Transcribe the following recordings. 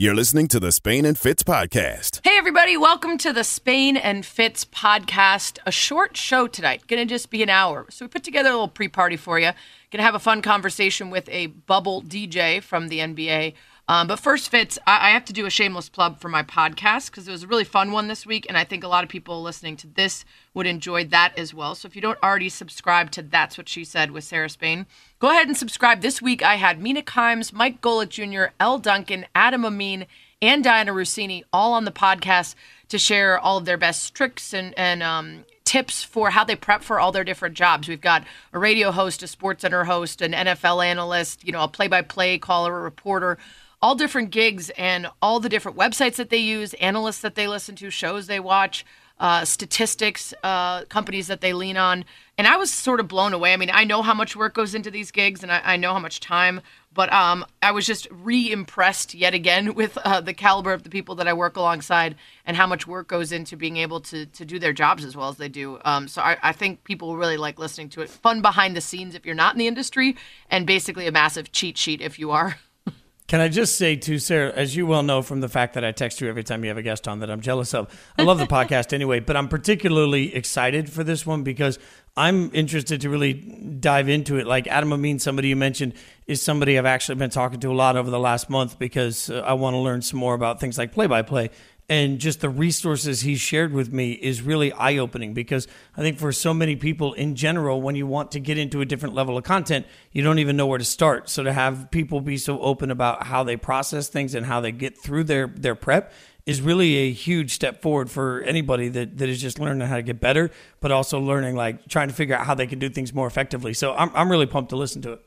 You're listening to the Spain and Fitz podcast. Hey, everybody, welcome to the Spain and Fitz podcast. A short show tonight, gonna just be an hour. So, we put together a little pre party for you. Gonna have a fun conversation with a bubble DJ from the NBA. Um, but first, Fitz, I, I have to do a shameless plug for my podcast because it was a really fun one this week, and I think a lot of people listening to this would enjoy that as well. So if you don't already subscribe to That's What She Said with Sarah Spain, go ahead and subscribe. This week I had Mina Kimes, Mike Golic Jr., Elle Duncan, Adam Amin, and Dianna Russini all on the podcast to share all of their best tricks and, and um, tips for how they prep for all their different jobs. We've got a radio host, a sports center host, an NFL analyst, you know, a play-by-play caller, a reporter, all different gigs and all the different websites that they use, analysts that they listen to, shows they watch, uh, statistics, uh, companies that they lean on. And I was sort of blown away. I mean, I know how much work goes into these gigs and I, I know how much time, but um, I was just re impressed yet again with uh, the caliber of the people that I work alongside and how much work goes into being able to, to do their jobs as well as they do. Um, so I, I think people really like listening to it. Fun behind the scenes if you're not in the industry, and basically a massive cheat sheet if you are. Can I just say too, Sarah, as you well know from the fact that I text you every time you have a guest on that I'm jealous of. I love the podcast anyway, but I'm particularly excited for this one because I'm interested to really dive into it. Like Adam Amin, somebody you mentioned, is somebody I've actually been talking to a lot over the last month because uh, I want to learn some more about things like play by play and just the resources he shared with me is really eye opening because I think for so many people in general, when you want to get into a different level of content, you don't even know where to start. So to have people be so open about how they process things and how they get through their, their prep is really a huge step forward for anybody that, that is just learning how to get better, but also learning like trying to figure out how they can do things more effectively. So I'm, I'm really pumped to listen to it.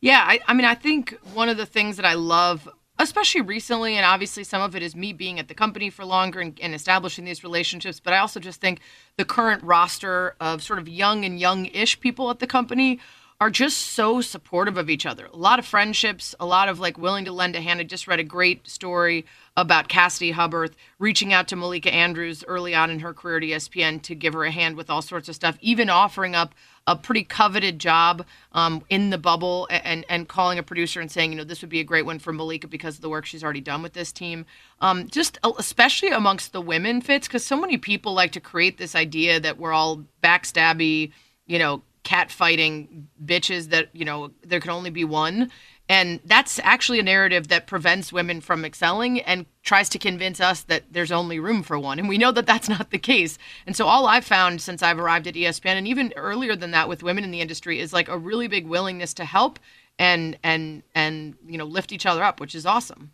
Yeah, I, I mean, I think one of the things that I love especially recently, and obviously some of it is me being at the company for longer and, and, establishing these relationships. But I also just think the current roster of sort of young and young-ish people at the company are just so supportive of each other. A lot of friendships, a lot of like willing to lend a hand. I just read a great story about Cassidy Hubbarth reaching out to Malika Andrews early on in her career at ESPN to give her a hand with all sorts of stuff, even offering up a pretty coveted job um, in the bubble and and calling a producer and saying, you know, this would be a great one for Malika because of the work she's already done with this team. Um, just especially amongst the women fits because so many people like to create this idea that we're all backstabby, you know, cat fighting bitches that you know there can only be one and that's actually a narrative that prevents women from excelling and tries to convince us that there's only room for one. And we know that that's not the case. And so, all I've found since I've arrived at ESPN, and even earlier than that with women in the industry, is like a really big willingness to help and and and you know lift each other up, which is awesome.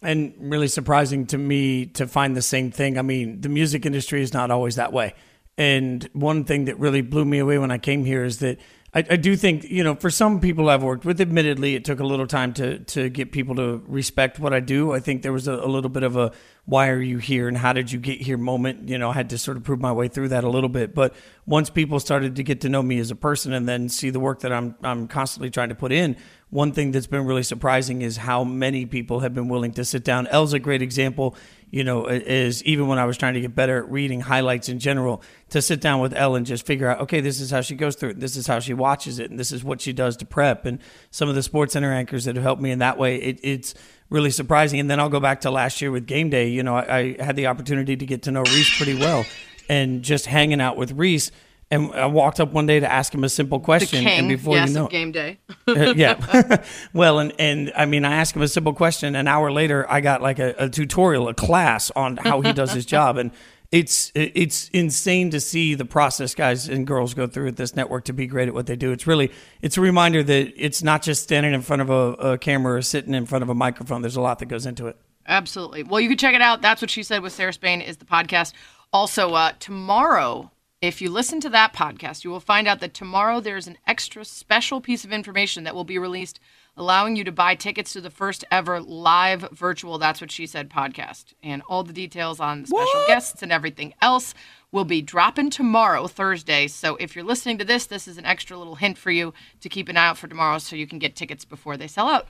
And really surprising to me to find the same thing. I mean, the music industry is not always that way. And one thing that really blew me away when I came here is that I, I, do think you know for some people I've worked with, admittedly, it took a little time to to get people to respect what I do. I think there was a, a, little bit of a why are you here and how did you get here moment. You know, I had to sort of prove my way through that a little bit. But once people started to get to know me as a person and then see the work that I'm I'm constantly trying to put in, one thing that's been really surprising is how many people have been willing to sit down. Elle's a great example you know, is even when I was trying to get better at reading highlights in general, to sit down with Elle and just figure out, okay, this is how she goes through it, this is how she watches it, and this is what she does to prep. And some of the Sports Center anchors that have helped me in that way, it, it's really surprising. And then I'll go back to last year with Game Day. You know, I, I had the opportunity to get to know Rece pretty well, and just hanging out with Rece and I walked up one day to ask him a simple question, and before yes, you know, game day, uh, yeah. well, and and I mean, I asked him a simple question. An hour later, I got like a, a tutorial, a class on how he does his job, and it's it's insane to see the process guys and girls go through at this network to be great at what they do. It's really it's a reminder that it's not just standing in front of a, a camera or sitting in front of a microphone. There's a lot that goes into it. Absolutely. Well, you can check it out. That's what she said with Sarah Spain is the podcast. Also, uh, tomorrow if you listen to that podcast, you will find out that tomorrow there's an extra special piece of information that will be released, allowing you to buy tickets to the first ever live virtual That's What She Said podcast. And all the details on the special what? guests and everything else will be dropping tomorrow, Thursday. So if you're listening to this, this is an extra little hint for you to keep an eye out for tomorrow so you can get tickets before they sell out.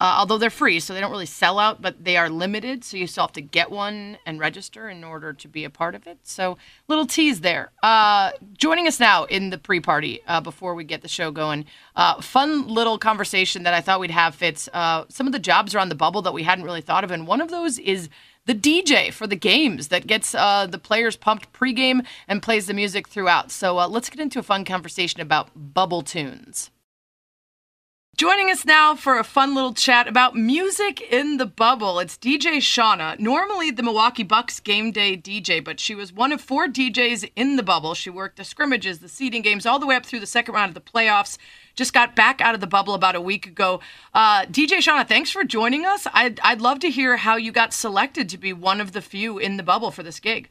Uh, although they're free, so they don't really sell out, but they are limited, so you still have to get one and register in order to be a part of it. So, little tease there. Uh, joining us now in the pre party uh, before we get the show going, uh, fun little conversation that I thought we'd have, Fitz. Uh, some of the jobs around the bubble that we hadn't really thought of, and one of those is the DJ for the games that gets uh, the players pumped pregame and plays the music throughout. So, let's get into a fun conversation about bubble tunes. Joining us now for a fun little chat about music in the bubble. It's DJ Shauna, normally the Milwaukee Bucks game day DJ, but she was one of four DJs in the bubble. She worked the scrimmages, the seeding games, all the way up through the second round of the playoffs. Just got back out of the bubble about a week ago. Uh, DJ Shauna, thanks for joining us. I'd, I'd love to hear how you got selected to be one of the few in the bubble for this gig.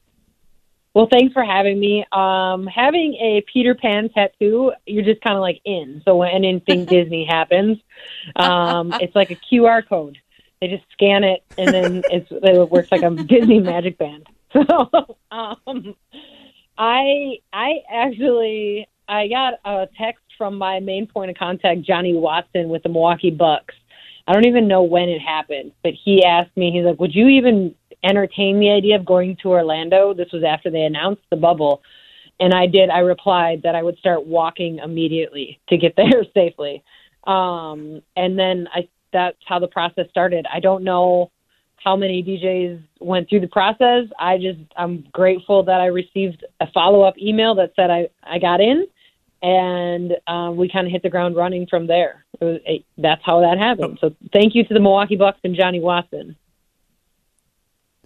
Well, thanks for having me. Um, having a Peter Pan tattoo, you're just kind of like in. So when anything Disney happens, um, it's like a QR code. They just scan it, and then it's, it works like a Disney magic band. So um, I I actually I got a text from my main point of contact, Johnny Watson, with the Milwaukee Bucks. I don't even know when it happened, but he asked me. He's like, "Would you even entertain the idea of going to Orlando. This was after they announced the bubble. And I did, I replied that I would start walking immediately to get there safely. Um, and then I, that's how the process started. I don't know how many DJs went through the process. I just, I'm grateful that I received a follow up email that said I, I got in and um, we kind of hit the ground running from there. Was, it, that's how that happened. So thank you to the Milwaukee Bucks and Johnny Watson.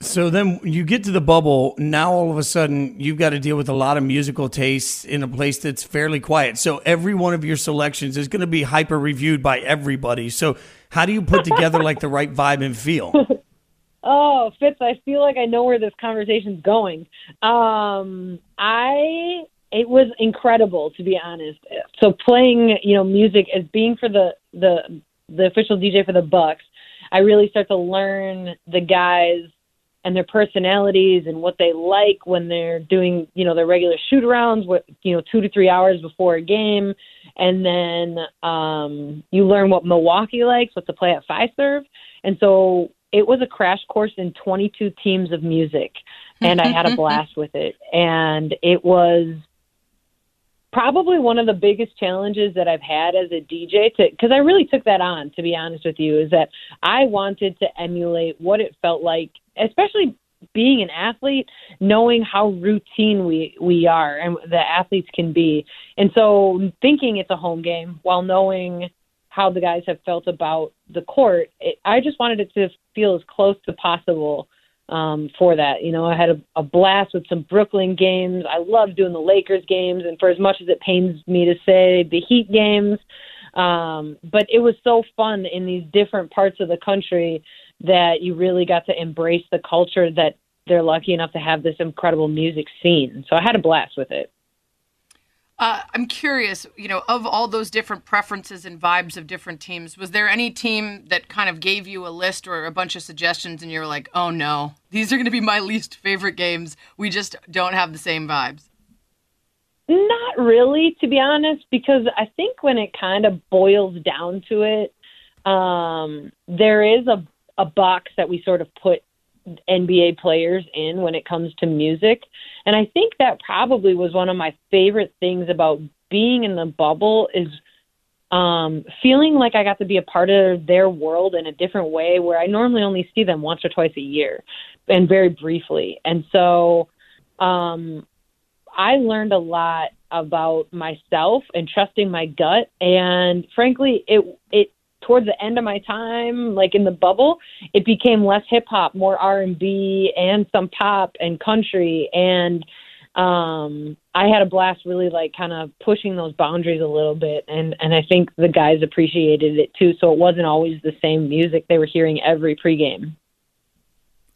So then you get to the bubble. Now all of a sudden you've got to deal with a lot of musical tastes in a place that's fairly quiet. So every one of your selections is going to be hyper reviewed by everybody. So how do you put together like the right vibe and feel? Oh, Fitz, I feel like I know where this conversation's going. Um, I it was incredible to be honest. So playing, you know, music as being for the the the official DJ for the Bucks, I really start to learn the guys and their personalities and what they like when they're doing, you know, their regular shoot arounds, what you know, two to three hours before a game, and then um, you learn what Milwaukee likes, what to play at Fiserv. and so it was a crash course in 22 teams of music, and I had a blast with it, and it was probably one of the biggest challenges that I've had as a DJ to because I really took that on to be honest with you is that I wanted to emulate what it felt like especially being an athlete, knowing how routine we we are and the athletes can be, and so thinking it's a home game while knowing how the guys have felt about the court, it, I just wanted it to feel as close to possible um, for that. You know, I had a, a blast with some Brooklyn games. I love doing the Lakers games, and for as much as it pains me to say, the Heat games. Um, but it was so fun in these different parts of the country that you really got to embrace the culture that they're lucky enough to have this incredible music scene. So I had a blast with it. Uh, I'm curious, you know, of all those different preferences and vibes of different teams, was there any team that kind of gave you a list or a bunch of suggestions and you were like, oh no, these are going to be my least favorite games? We just don't have the same vibes? Not really, to be honest, because I think when it kind of boils down to it, um, there is a a box that we sort of put NBA players in when it comes to music. And I think that probably was one of my favorite things about being in the bubble is um, feeling like I got to be a part of their world in a different way where I normally only see them once or twice a year and very briefly. And so um, I learned a lot about myself and trusting my gut. And frankly, it, it, towards the end of my time, like in the bubble, it became less hip hop, more R and B, and some pop and country, and um I had a blast really like kind of pushing those boundaries a little bit and and I think the guys appreciated it too so it wasn't always the same music they were hearing every pregame.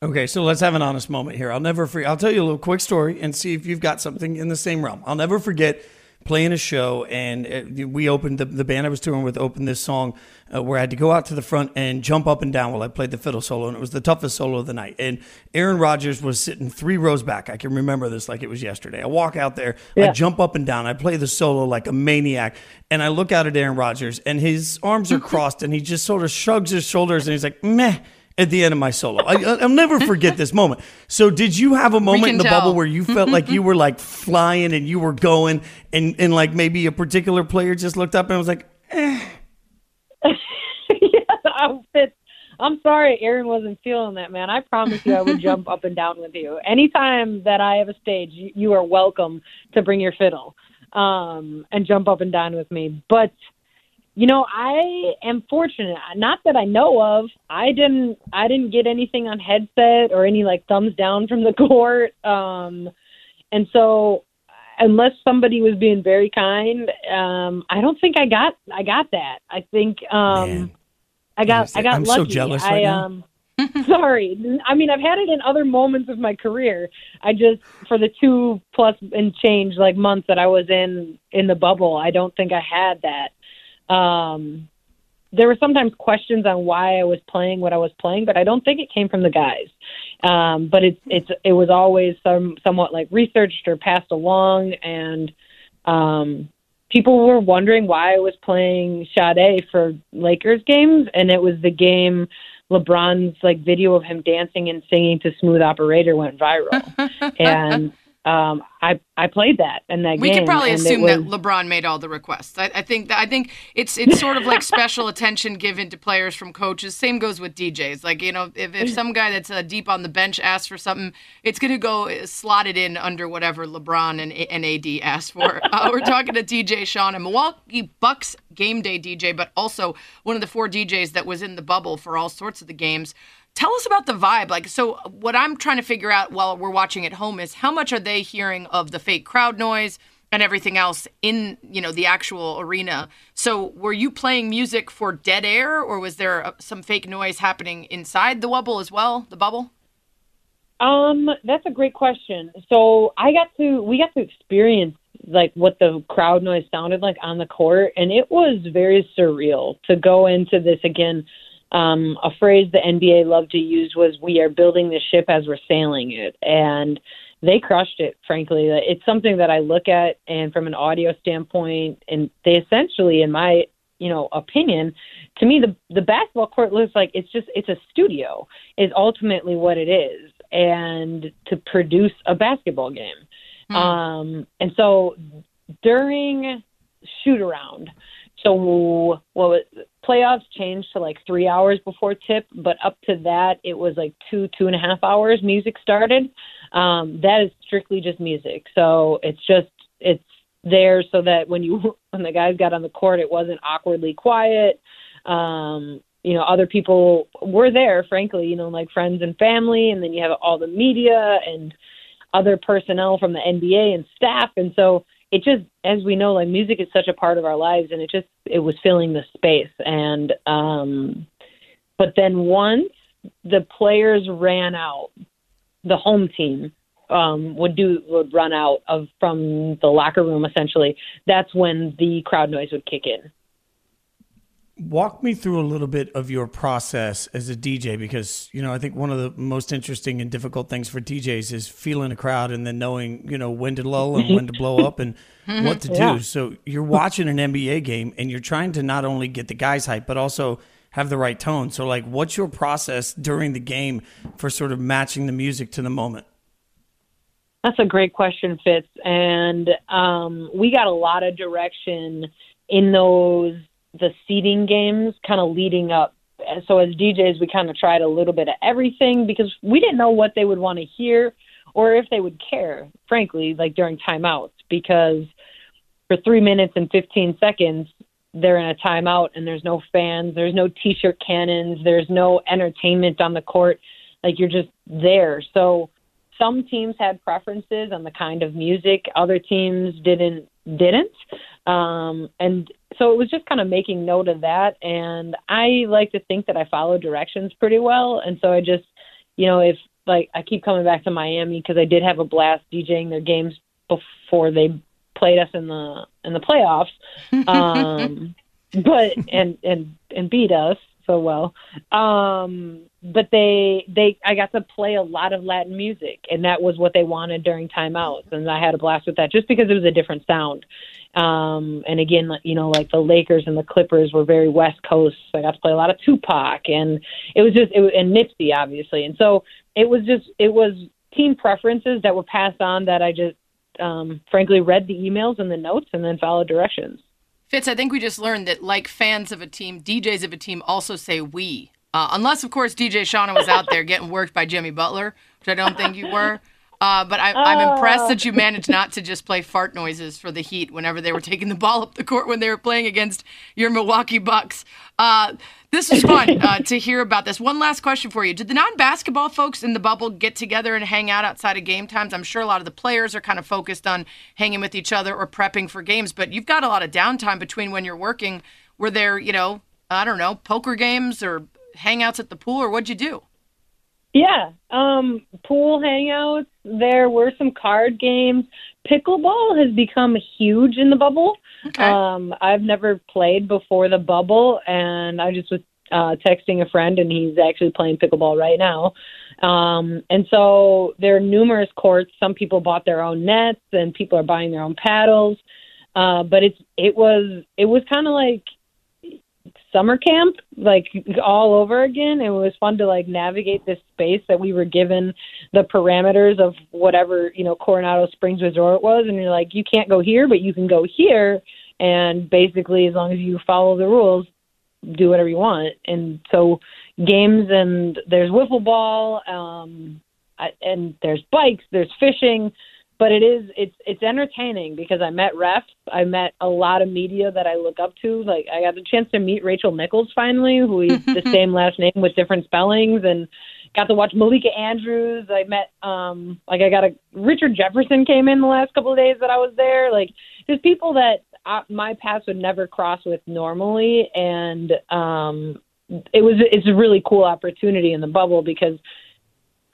Okay, so let's have an honest moment here. I'll never forget I'll tell you a little quick story and see if you've got something in the same realm. I'll never forget playing a show, and uh, we opened the, the band I was touring with opened this song uh, where I had to go out to the front and jump up and down while I played the fiddle solo, and it was the toughest solo of the night. And Aaron Rodgers was sitting three rows back. I can remember this like it was yesterday. I walk out there, yeah. I jump up and down, I play the solo like a maniac, and I look out at Aaron Rodgers, and his arms are crossed, and he just sort of shrugs his shoulders, and he's like, meh at the end of my solo. I, will never forget this moment. So, did you have a moment in the tell. bubble where you felt like you were like flying and you were going, and and like maybe a particular player just looked up and was like, eh. yeah, I'm sorry, Aaron wasn't feeling that, man. I promise you, I would jump up and down with you. Anytime that I have a stage, you, you are welcome to bring your fiddle um, and jump up and down with me. But you know, I am fortunate. Not that I know of. I didn't. I didn't get anything on headset or any like thumbs down from the court. Um, and so, unless somebody was being very kind, um, I don't think I got. I got that. I think. Um, I got. I got I'm lucky. so jealous right I, now. Um, sorry. I mean, I've had it in other moments of my career. I just for the two plus and change like months that I was in in the bubble, I don't think I had that. Um, there were sometimes questions on why I was playing what I was playing, but I don't think it came from the guys. Um, but it's it's it was always some somewhat like researched or passed along, and um, people were wondering why I was playing Sade for Lakers games, and it was the game LeBron's like video of him dancing and singing to "Smooth Operator" went viral, and um, I I played that and that we game. We could probably assume was, that LeBron made all the requests. I, I think that I think it's it's sort of like special attention given to players from coaches. Same goes with DJs. Like you know, if, if some guy that's uh, deep on the bench asks for something, it's going to go uh, slotted in under whatever LeBron and, and AD asked for. uh, we're talking to DJ Sean, a Milwaukee Bucks game day DJ, but also one of the four DJs that was in the bubble for all sorts of the games. Tell us about the vibe. Like, so what I'm trying to figure out while we're watching at home is how much are they hearing of the fake crowd noise and everything else in, you know, the actual arena. So were you playing music for dead air or was there uh, some fake noise happening inside the bubble as well, the bubble? Um, that's a great question. So I got to, we got to experience like what the crowd noise sounded like on the court and it was very surreal to go into this again um, a phrase the NBA loved to use was "We are building the ship as we're sailing it," and they crushed it. Frankly, it's something that I look at, and from an audio standpoint, and they essentially, in my you know opinion, to me the the basketball court looks like it's just it's a studio is ultimately what it is, and to produce a basketball game. Hmm. Um, and so during shoot around, so what was playoffs changed to like three hours before tip, but up to that it was like two two and a half hours. Music started. Um, that is strictly just music. So it's just it's there so that when you when the guys got on the court, it wasn't awkwardly quiet. Um, you know, other people were there, frankly, you know, like friends and family, and then you have all the media and other personnel from the NBA and staff, and so it just as we know like music is such a part of our lives and it just it was filling the space. And um but then once the players ran out the home team um would do would run out of from the locker room essentially that's when the crowd noise would kick in Walk me through a little bit of your process as a DJ because, you know, I think one of the most interesting and difficult things for DJs is feeling a crowd and then knowing, you know, when to lull and when to blow up and what to yeah. do. So you're watching an NBA game and you're trying to not only get the guys hype, but also have the right tone. So, like, what's your process during the game for sort of matching the music to the moment? That's a great question, Fitz. And um, we got a lot of direction in those the seeding games kind of leading up. So as DJs, we kind of tried a little bit of everything because we didn't know what they would want to hear or if they would care, frankly, like during timeouts, because for three minutes and 15 seconds, they're in a timeout and there's no fans, there's no t shirt cannons, there's no entertainment on the court. Like you're just there. So some teams had preferences on the kind of music, other teams didn't didn't. Um, and so it was just kind of making note of that. And I like to think that I follow directions pretty well. And so I just, you know, if like I keep coming back to Miami because I did have a blast DJing their games before they played us in the in the playoffs, um, but and and and beat us so well. Um, but they they I got to play a lot of Latin music, and that was what they wanted during timeouts, and I had a blast with that just because it was a different sound. Um, and again, you know, like the Lakers and the Clippers were very West Coast. So I got to play a lot of Tupac, and it was just it, and Nipsey, obviously. And so it was just it was team preferences that were passed on that I just um, frankly read the emails and the notes and then followed directions. Fitz, I think we just learned that like fans of a team, DJs of a team also say we. Uh, unless, of course, DJ Shauna was out there getting worked by Jimmy Butler, which I don't think you were. Uh, but I, am impressed that you oh. managed not to just play fart noises for the Heat whenever they were taking the ball up the court when they were playing against your Milwaukee Bucks. Uh, this is fun uh, to hear about this. One last question for you: Did the non-basketball folks in the bubble get together and hang out outside of game times? I'm sure a lot of the players are kind of focused on hanging with each other or prepping for games, but you've got a lot of downtime between when you're working. Were there, you know, I don't know, poker games or hangouts at the pool, or what'd you do? Yeah, um, pool hangouts. There were some card games. Pickleball has become huge in the bubble. Okay. Um, I've never played before the bubble, and I just was uh, texting a friend, and he's actually playing pickleball right now. Um, and so there are numerous courts. Some people bought their own nets, and people are buying their own paddles. Uh, but it's it was it was kind of like summer camp like all over again. It was fun to like navigate this space that we were given the parameters of whatever you know coronado springs resort was. And you're like you can't go here but you can go here. And basically as long as you follow the rules do whatever you want. And so games and there's wiffle ball um and there's bikes there's fishing but it is it's it's entertaining because I met refs, I met a lot of media that I look up to. Like I got the chance to meet Rachel Nichols finally, who is the same last name with different spellings, and got to watch Malika Andrews. I met um like I got a Richard Jefferson came in the last couple of days that I was there. Like there's people that I, my paths would never cross with normally, and um it was it's a really cool opportunity in the bubble because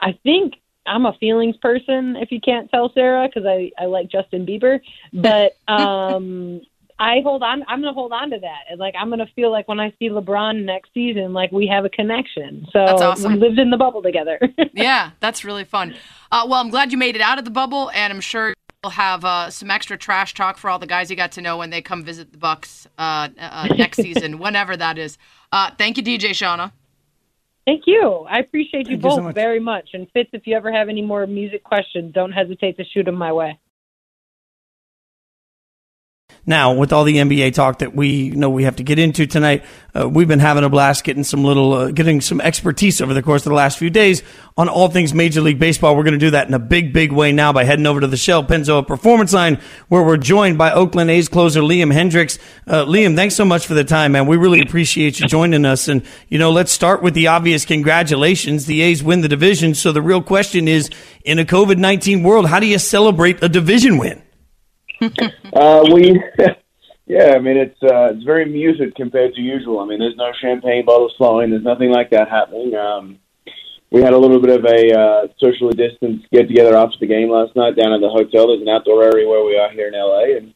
I think I'm a feelings person, if you can't tell, Sarah, because I I like Justin Bieber. But um, I hold on. I'm going to hold on to that. And like I'm going to feel like when I see LeBron next season, like we have a connection. So that's awesome. we lived in the bubble together. yeah, that's really fun. Uh, well, I'm glad you made it out of the bubble, and I'm sure we'll have uh, some extra trash talk for all the guys you got to know when they come visit the Bucks uh, uh next season, whenever that is. Uh, thank you, DJ Shauna. Thank you. I appreciate you Thank both you so very much. And Fitz, if you ever have any more music questions, don't hesitate to shoot them my way. Now, with all the NBA talk that we know we have to get into tonight, uh, we've been having a blast getting some little, uh, getting some expertise over the course of the last few days on all things Major League Baseball. We're going to do that in a big, big way now by heading over to the Shell Pennzoil Performance Line, where we're joined by Oakland A's closer Liam Hendriks. Uh, Liam, thanks so much for the time, man. We really appreciate you joining us. And you know, let's start with the obvious. Congratulations, the A's win the division. So the real question is, in a COVID nineteen world, how do you celebrate a division win? uh, we, yeah, I mean it's uh, it's very muted compared to usual. I mean, there's no champagne bottles flowing. There's nothing like that happening. Um, we had a little bit of a uh, socially distanced get together after the game last night down at the hotel. There's an outdoor area where we are here in LA, and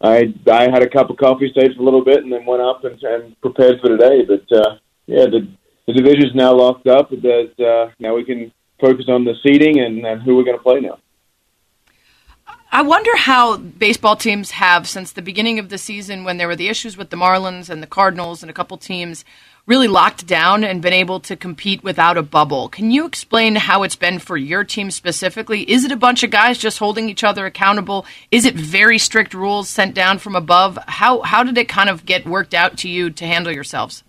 I I had a cup of coffee, stayed for a little bit, and then went up and, and prepared for today. But uh, yeah, the the division's now locked up. There's uh, now we can focus on the seeding and, and who we're going to play now. I wonder how baseball teams have, since the beginning of the season, when there were the issues with the Marlins and the Cardinals and a couple teams, really locked down and been able to compete without a bubble. Can you explain how it's been for your team specifically? Is it a bunch of guys just holding each other accountable? Is it very strict rules sent down from above? How how did it kind of get worked out to you to handle yourselves?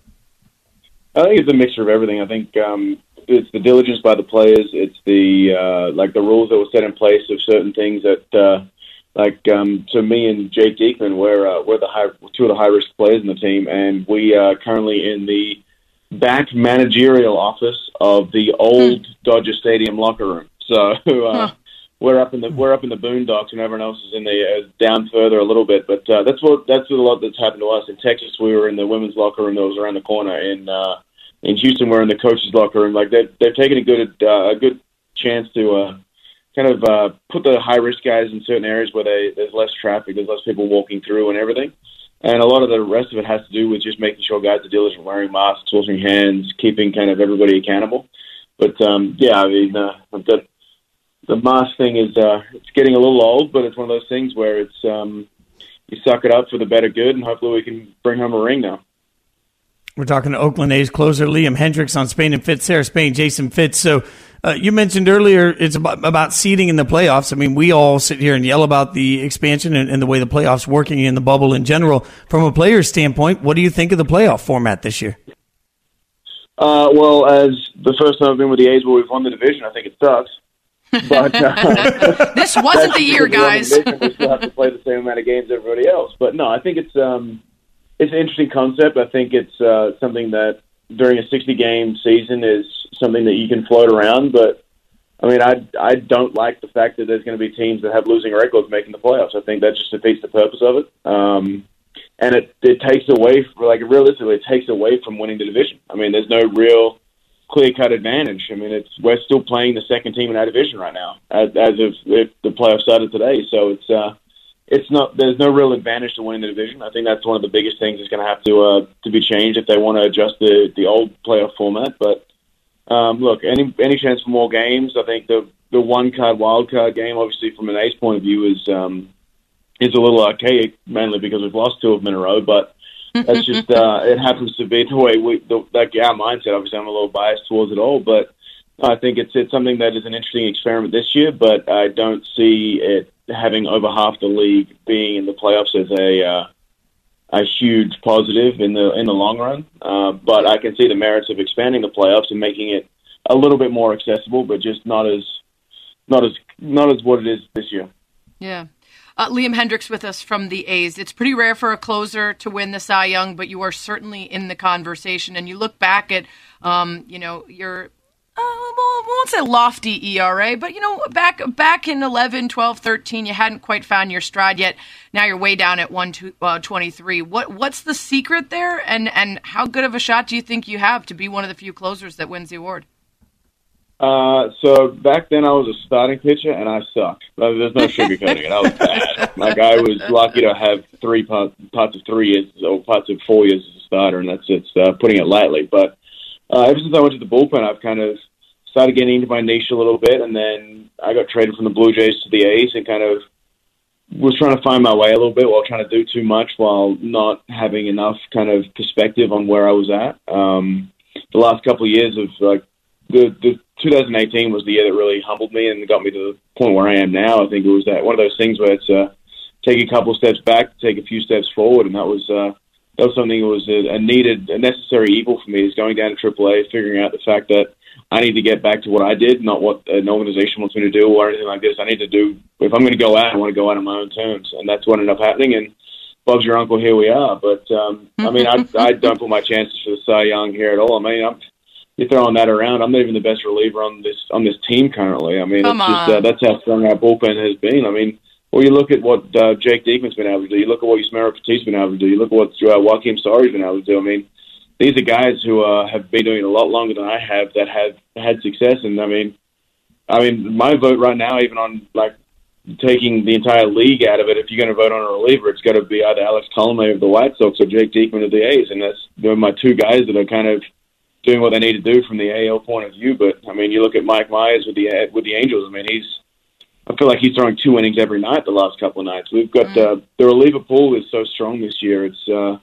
I think it's a mixture of everything. I think um, it's the diligence by the players. It's the uh, like the rules that were set in place of certain things that uh, like um, to me and Jake Diekman, we're uh, we're the high, two of the high risk players in the team, and we are currently in the back managerial office of the old hmm. Dodger Stadium locker room. So uh, huh. we're up in the we're up in the boondocks, and everyone else is in the uh, down further a little bit. But uh, that's what that's a lot that's happened to us in Texas. We were in the women's locker room that was around the corner in. Uh, in Houston, we're in the coaches' locker room. Like they've they've taken a good uh, a good chance to uh, kind of uh, put the high risk guys in certain areas where they, there's less traffic, there's less people walking through, and everything. And a lot of the rest of it has to do with just making sure guys are diligent, wearing masks, washing hands, keeping kind of everybody accountable. But um, yeah, I mean, uh, got the mask thing is uh, it's getting a little old, but it's one of those things where it's um, you suck it up for the better good, and hopefully we can bring home a ring now. We're talking to Oakland A's closer Liam Hendriks on Spain and Fitz, Sarah Spain, Jason Fitz. So uh, you mentioned earlier it's about, about seeding in the playoffs. I mean, we all sit here and yell about the expansion and, and the way the playoffs working in the bubble in general. From a player's standpoint, what do you think of the playoff format this year? Uh, well, as the first time I've been with the A's where we've won the division, I think it sucks. But uh, this wasn't the year, guys. we still have to play the same amount of games as everybody else. But no, I think it's um, it's an interesting concept. I think it's uh, something that during a 60 game season is something that you can float around. But I mean, I I don't like the fact that there's going to be teams that have losing records making the playoffs. I think that just defeats the purpose of it. Um, and it it takes away, like realistically, it takes away from winning the division. I mean, there's no real clear cut advantage. I mean, it's we're still playing the second team in our division right now, as, as if, if the playoffs started today. So it's uh, it's not there's no real advantage to winning the division. I think that's one of the biggest things that's going to have to uh, to be changed if they want to adjust the the old playoff format. But um, look, any any chance for more games? I think the the one card wild card game, obviously from an A's point of view, is um, is a little archaic, mainly because we've lost two of them in a row. But that's just uh, it happens to be the way we the, like our mindset. Obviously, I'm a little biased towards it all, but I think it's it's something that is an interesting experiment this year. But I don't see it having over half the league being in the playoffs is a uh, a huge positive in the in the long run. Uh, but I can see the merits of expanding the playoffs and making it a little bit more accessible, but just not as not as not as what it is this year. Yeah. Uh, Liam Hendriks with us from the A's. It's pretty rare for a closer to win the Cy Young, but you are certainly in the conversation. And you look back at, um, you know, your uh, well, I won't say lofty ERA, but you know, back back in 11, 12, 13, you hadn't quite found your stride yet. Now you're way down at 123. Uh, what what's the secret there, and and how good of a shot do you think you have to be one of the few closers that wins the award? Uh, so back then I was a starting pitcher and I sucked. There's no sugarcoating it. I was bad. Like I was lucky to have three parts, parts of three years or parts of four years as a starter, and that's it's uh, putting it lightly. But uh, ever since I went to the bullpen, I've kind of started getting into my niche a little bit, and then I got traded from the Blue Jays to the A's, and kind of was trying to find my way a little bit while trying to do too much, while not having enough kind of perspective on where I was at. Um, the last couple of years of like the the 2018 was the year that really humbled me and got me to the point where I am now. I think it was that one of those things where it's uh, take a couple steps back, take a few steps forward, and that was uh, that was something that was a, a needed, a necessary evil for me. Is going down to AAA, figuring out the fact that I need to get back to what I did, not what an organization wants me to do or anything like this. I need to do if I'm going to go out, I want to go out on my own terms, and that's what ended up happening. And Bob's your uncle, here we are. But um, I mean, I, I don't put my chances for the Cy Young here at all. I mean, I'm you're throwing that around. I'm not even the best reliever on this on this team currently. I mean, Come it's just uh, that's how strong our bullpen has been. I mean, well, you look at what uh, Jake Diekman's been able to do. You look at what Yusmeiro Petit's been able to do. You look at what uh, Joakim Soria's been able to do. I mean, these are guys who uh, have been doing it a lot longer than I have that have had success. And I mean, I mean, my vote right now, even on like taking the entire league out of it, if you're going to vote on a reliever, it's got to be either Alex Colome of the White Sox or Jake Diekman of the A's, and that's they're my two guys that are kind of doing what they need to do from the AL point of view. But I mean, you look at Mike Mayers with the with the Angels. I mean, he's I feel like he's throwing two innings every night the last couple of nights. We've got mm. uh, the reliever pool is so strong this year. It's uh,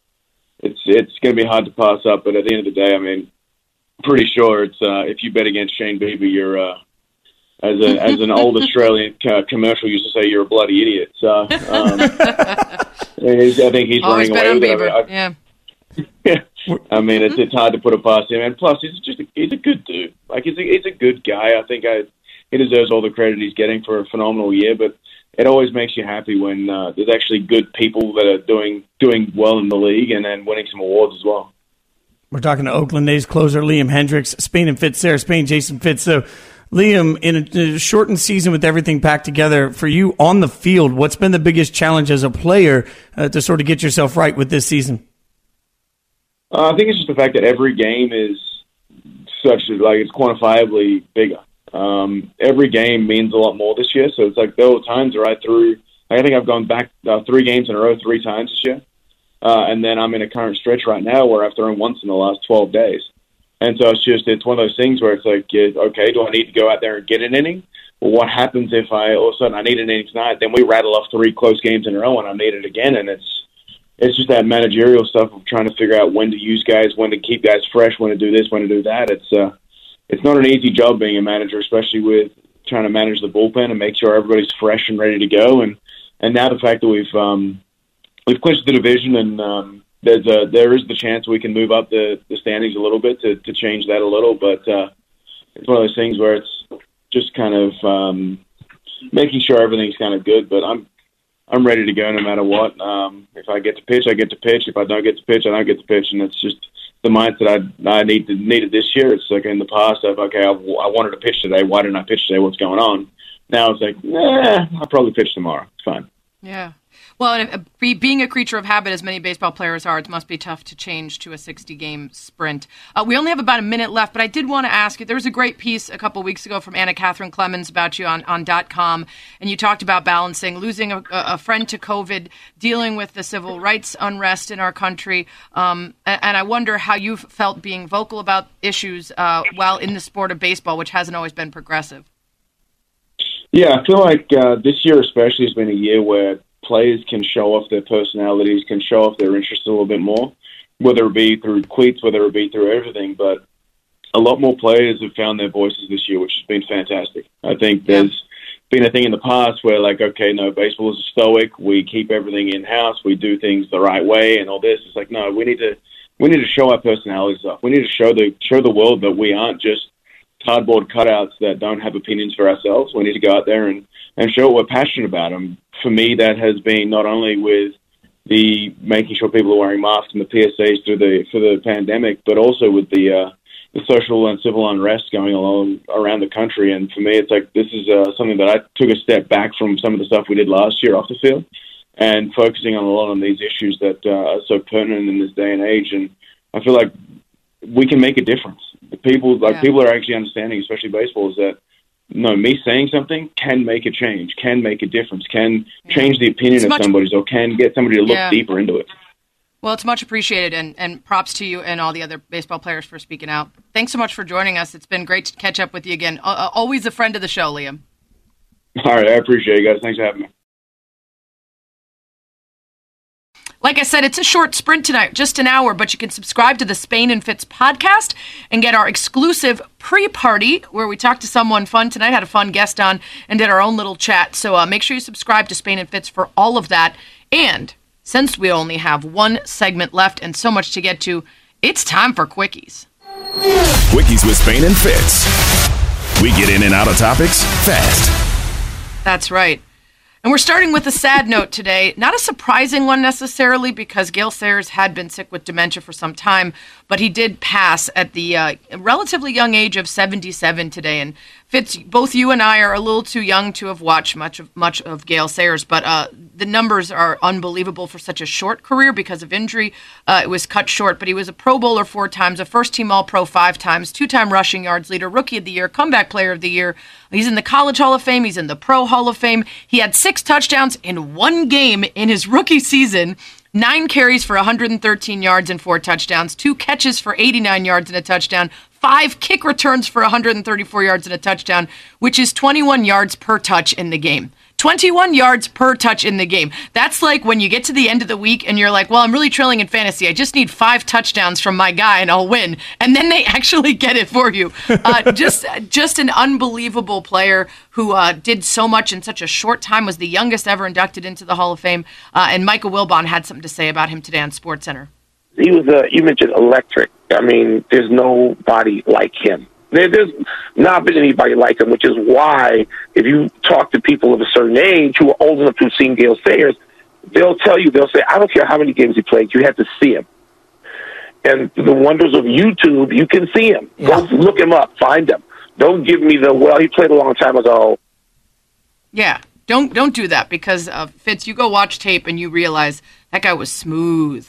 it's it's going to be hard to pass up. But at the end of the day, I mean, pretty sure it's uh, if you bet against Shane Bieber, you're uh, as a as an old Australian uh, commercial used to say, you're a bloody idiot. So um, I think he's Always running away with it. yeah. I mean, it's it's hard to put it past him, and plus, he's just a, he's a good dude. Like he's a he's a good guy. I think I he deserves all the credit he's getting for a phenomenal year. But it always makes you happy when uh, there's actually good people that are doing doing well in the league and then winning some awards as well. We're talking to Oakland A's closer Liam Hendriks, Spain and Fitz, Sarah Spain, Jason Fitz. So, Liam, in a, a shortened season with everything packed together for you on the field, what's been the biggest challenge as a player uh, to sort of get yourself right with this season? Uh, I think it's just the fact that every game is such like it's quantifiably bigger. Um, every game means a lot more this year. So it's like there were times where I threw. I think I've gone back uh, three games in a row three times this year, uh, and then I'm in a current stretch right now where I've thrown once in the last 12 days. And so it's just it's one of those things where it's like, okay, do I need to go out there and get an inning? Well, what happens if I all of a sudden I need an inning tonight? Then we rattle off three close games in a row, and I need it again, and it's it's just that managerial stuff of trying to figure out when to use guys, when to keep guys fresh, when to do this, when to do that. It's uh, it's not an easy job being a manager, especially with trying to manage the bullpen and make sure everybody's fresh and ready to go. And and now the fact that we've um, we've clinched the division and um, there's a there is the chance we can move up the, the standings a little bit to, to change that a little, but uh, it's one of those things where it's just kind of um, making sure everything's kind of good. But I'm I'm ready to go no matter what. Um, if I get to pitch, I get to pitch. If I don't get to pitch, I don't get to pitch, and it's just the mindset I I need to needed this year. It's like in the past, of okay, I, I wanted to pitch today. Why didn't I pitch today? What's going on? Now it's like, nah, I'll probably pitch tomorrow. It's fine. Yeah. Well, and if, being a creature of habit, as many baseball players are, it must be tough to change to a 60 game sprint. Uh, we only have about a minute left, but I did want to ask you there was a great piece a couple weeks ago from Anna Katherine Clemmons about you on, on .com, and you talked about balancing losing a, a friend to COVID, dealing with the civil rights unrest in our country. Um, and, and, I wonder how you've felt being vocal about issues uh, while in the sport of baseball, which hasn't always been progressive. Yeah, I feel like uh, this year especially has been a year where players can show off their personalities, can show off their interests a little bit more, whether it be through cleats, whether it be through everything. But a lot more players have found their voices this year, which has been fantastic. I think there's been a thing in the past where, like, okay, no, baseball is stoic. We keep everything in house. We do things the right way, and all this. It's like, no, we need to we need to show our personalities off. We need to show the show the world that we aren't just cardboard cutouts that don't have opinions for ourselves. We need to go out there and and show what we're passionate about. And for me, that has been not only with the making sure people are wearing masks and the PSAs through the for the pandemic, but also with the uh, the social and civil unrest going along around the country. And for me, it's like this is uh, something that I took a step back from some of the stuff we did last year off the field, and focusing on a lot on these issues that uh, are so pertinent in this day and age. And I feel like we can make a difference. People like yeah. people are actually understanding, especially baseball, is that no, me saying something can make a change, can make a difference, can change the opinion it's of much, somebody's, or can get somebody to look yeah. deeper into it. Well, it's much appreciated, and, and props to you and all the other baseball players for speaking out. Thanks so much for joining us. It's been great to catch up with you again. Uh, always a friend of the show, Liam. All right, I appreciate you guys. Thanks for having me. Like I said, it's a short sprint tonight, just an hour, but you can subscribe to the Spain and Fitz podcast and get our exclusive pre party where we talked to someone fun tonight, had a fun guest on, and did our own little chat. So uh, make sure you subscribe to Spain and Fitz for all of that. And since we only have one segment left and so much to get to, it's time for Quickies. Quickies with Spain and Fitz. We get in and out of topics fast. That's right. And we're starting with a sad note today. Not a surprising one necessarily, because Gale Sayers had been sick with dementia for some time, but he did pass at the uh, relatively young age of 77 today. And Fitz, both you and I are a little too young to have watched much of much of Gale Sayers, but uh, the numbers are unbelievable for such a short career because of injury. Uh, it was cut short, but he was a Pro Bowler four times, a first team All Pro five times, two time rushing yards leader, Rookie of the Year, Comeback Player of the Year. He's in the College Hall of Fame. He's in the Pro Hall of Fame. He had six touchdowns in one game in his rookie season nine carries for 113 yards and four touchdowns, two catches for 89 yards and a touchdown, five kick returns for 134 yards and a touchdown, which is 21 yards per touch in the game. 21 yards per touch in the game. That's like when you get to the end of the week and you're like, well, I'm really trailing in fantasy. I just need five touchdowns from my guy and I'll win. And then they actually get it for you. Uh, just, just an unbelievable player who uh, did so much in such a short time, was the youngest ever inducted into the Hall of Fame. Uh, and Michael Wilbon had something to say about him today on SportsCenter. He was, uh, you mentioned electric. I mean, there's nobody like him. There, there's not been anybody like him, which is why if you talk to people of a certain age who are old enough to have seen Gale Sayers, they'll tell you, they'll say, I don't care how many games he played, you have to see him. And the wonders of YouTube, you can see him. Yeah. Go look him up, find him. Don't give me the, well, he played a long time ago. Yeah, don't don't do that because uh, Fitz, you go watch tape and you realize that guy was smooth.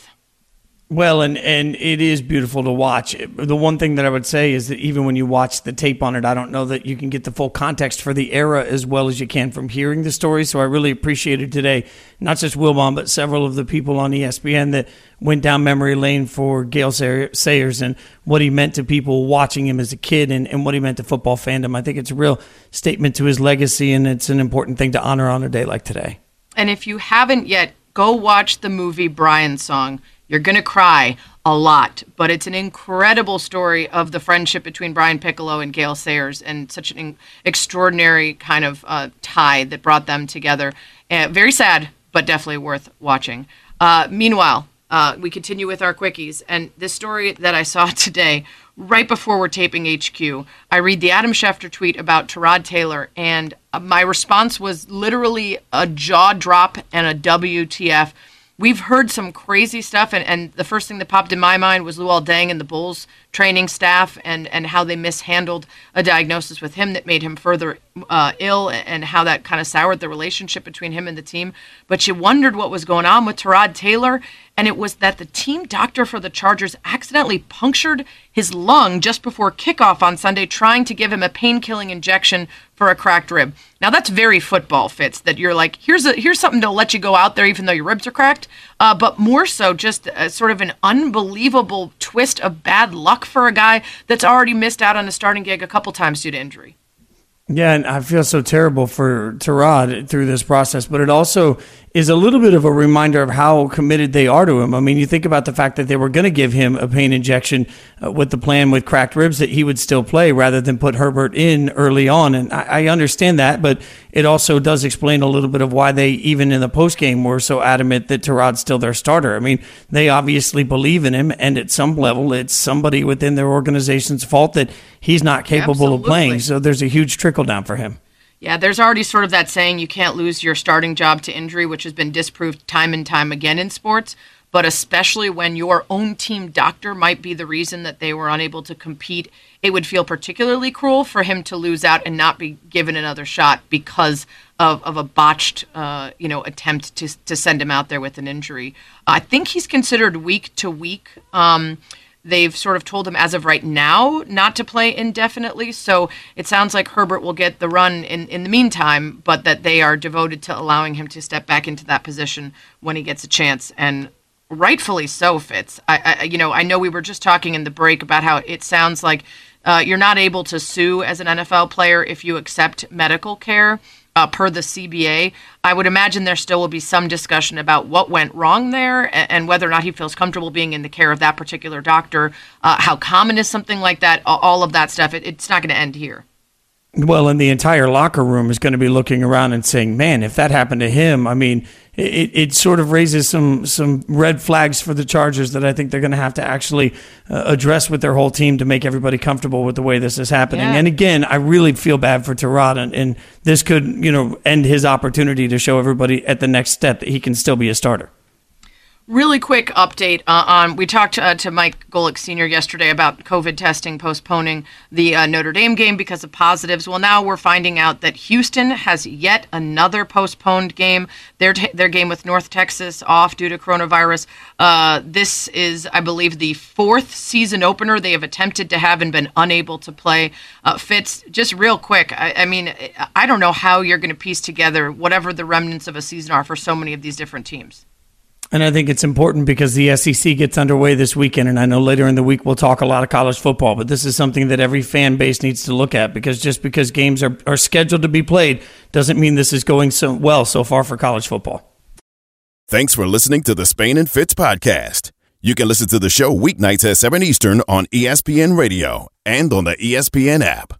Well, and and it is beautiful to watch. The one thing that I would say is that even when you watch the tape on it, I don't know that you can get the full context for the era as well as you can from hearing the story. So I really appreciated today, not just Wilbon, but several of the people on ESPN that went down memory lane for Gale Sayers and what he meant to people watching him as a kid and, and what he meant to football fandom. I think it's a real statement to his legacy, and it's an important thing to honor on a day like today. And if you haven't yet, go watch the movie Brian's Song. You're going to cry a lot, but it's an incredible story of the friendship between Brian Piccolo and Gale Sayers and such an extraordinary kind of uh, tie that brought them together. Uh, very sad, but definitely worth watching. Uh, meanwhile, uh, we continue with our quickies, and this story that I saw today, right before we're taping HQ, I read the Adam Schefter tweet about Tyrod Taylor, and uh, my response was literally a jaw drop and a WTF we've heard some crazy stuff, and, and the first thing that popped in my mind was Luol Deng and the Bulls training staff, and, and how they mishandled a diagnosis with him that made him further uh, ill, and how that kind of soured the relationship between him and the team. But you wondered what was going on with Tyrod Taylor, and it was that the team doctor for the Chargers accidentally punctured his lung just before kickoff on Sunday, trying to give him a pain killing injection for a cracked rib. Now that's very football Fitz that you're like here's a here's something to let you go out there even though your ribs are cracked, uh, but more so just a, sort of an unbelievable twist of bad luck for a guy that's already missed out on a starting gig a couple times due to injury. Yeah, and I feel so terrible for Tyrod through this process, but it also is a little bit of a reminder of how committed they are to him. I mean, you think about the fact that they were going to give him a pain injection uh, with the plan with cracked ribs that he would still play rather than put Herbert in early on. And I, I understand that, but it also does explain a little bit of why they, even in the post game, were so adamant that Tyrod's still their starter. I mean, they obviously believe in him, and at some level, it's somebody within their organization's fault that he's not capable Absolutely. of playing. So there's a huge trickle down for him. Yeah, there's already sort of that saying you can't lose your starting job to injury, which has been disproved time and time again in sports. But especially when your own team doctor might be the reason that they were unable to compete, it would feel particularly cruel for him to lose out and not be given another shot because of, of a botched, uh, you know, attempt to to send him out there with an injury. I think he's considered week to week. Um, They've sort of told him as of right now not to play indefinitely. So it sounds like Herbert will get the run in, in the meantime, but that they are devoted to allowing him to step back into that position when he gets a chance. And rightfully so, Fitz. I, I you know, I know we were just talking in the break about how it sounds like uh, you're not able to sue as an NFL player if you accept medical care uh, per the CBA. I would imagine there still will be some discussion about what went wrong there and, and whether or not he feels comfortable being in the care of that particular doctor. Uh, how common is something like that? All of that stuff. It, it's not going to end here. Well, and the entire locker room is going to be looking around and saying, "Man, if that happened to him, I mean, it, it sort of raises some some red flags for the Chargers that I think they're going to have to actually uh, address with their whole team to make everybody comfortable with the way this is happening." Yeah. And again, I really feel bad for Tyrod, and, and this could, you know, end his opportunity to show everybody at the next step that he can still be a starter. Really quick update uh, on we talked uh, to Mike Golic Sr. yesterday about COVID testing postponing the uh, Notre Dame game because of positives. Well, now we're finding out that Houston has yet another postponed game. Their t- their game with North Texas off due to coronavirus. Uh, this is, I believe, the fourth season opener they have attempted to have and been unable to play. Uh, Fitz, just real quick. I, I mean, I don't know how you're going to piece together whatever the remnants of a season are for so many of these different teams. And I think it's important because the SEC gets underway this weekend. And I know later in the week we'll talk a lot of college football, but this is something that every fan base needs to look at because just because games are, are scheduled to be played doesn't mean this is going so well so far for college football. Thanks for listening to the Spain and Fitz podcast. You can listen to the show weeknights at 7 Eastern on ESPN Radio and on the ESPN app.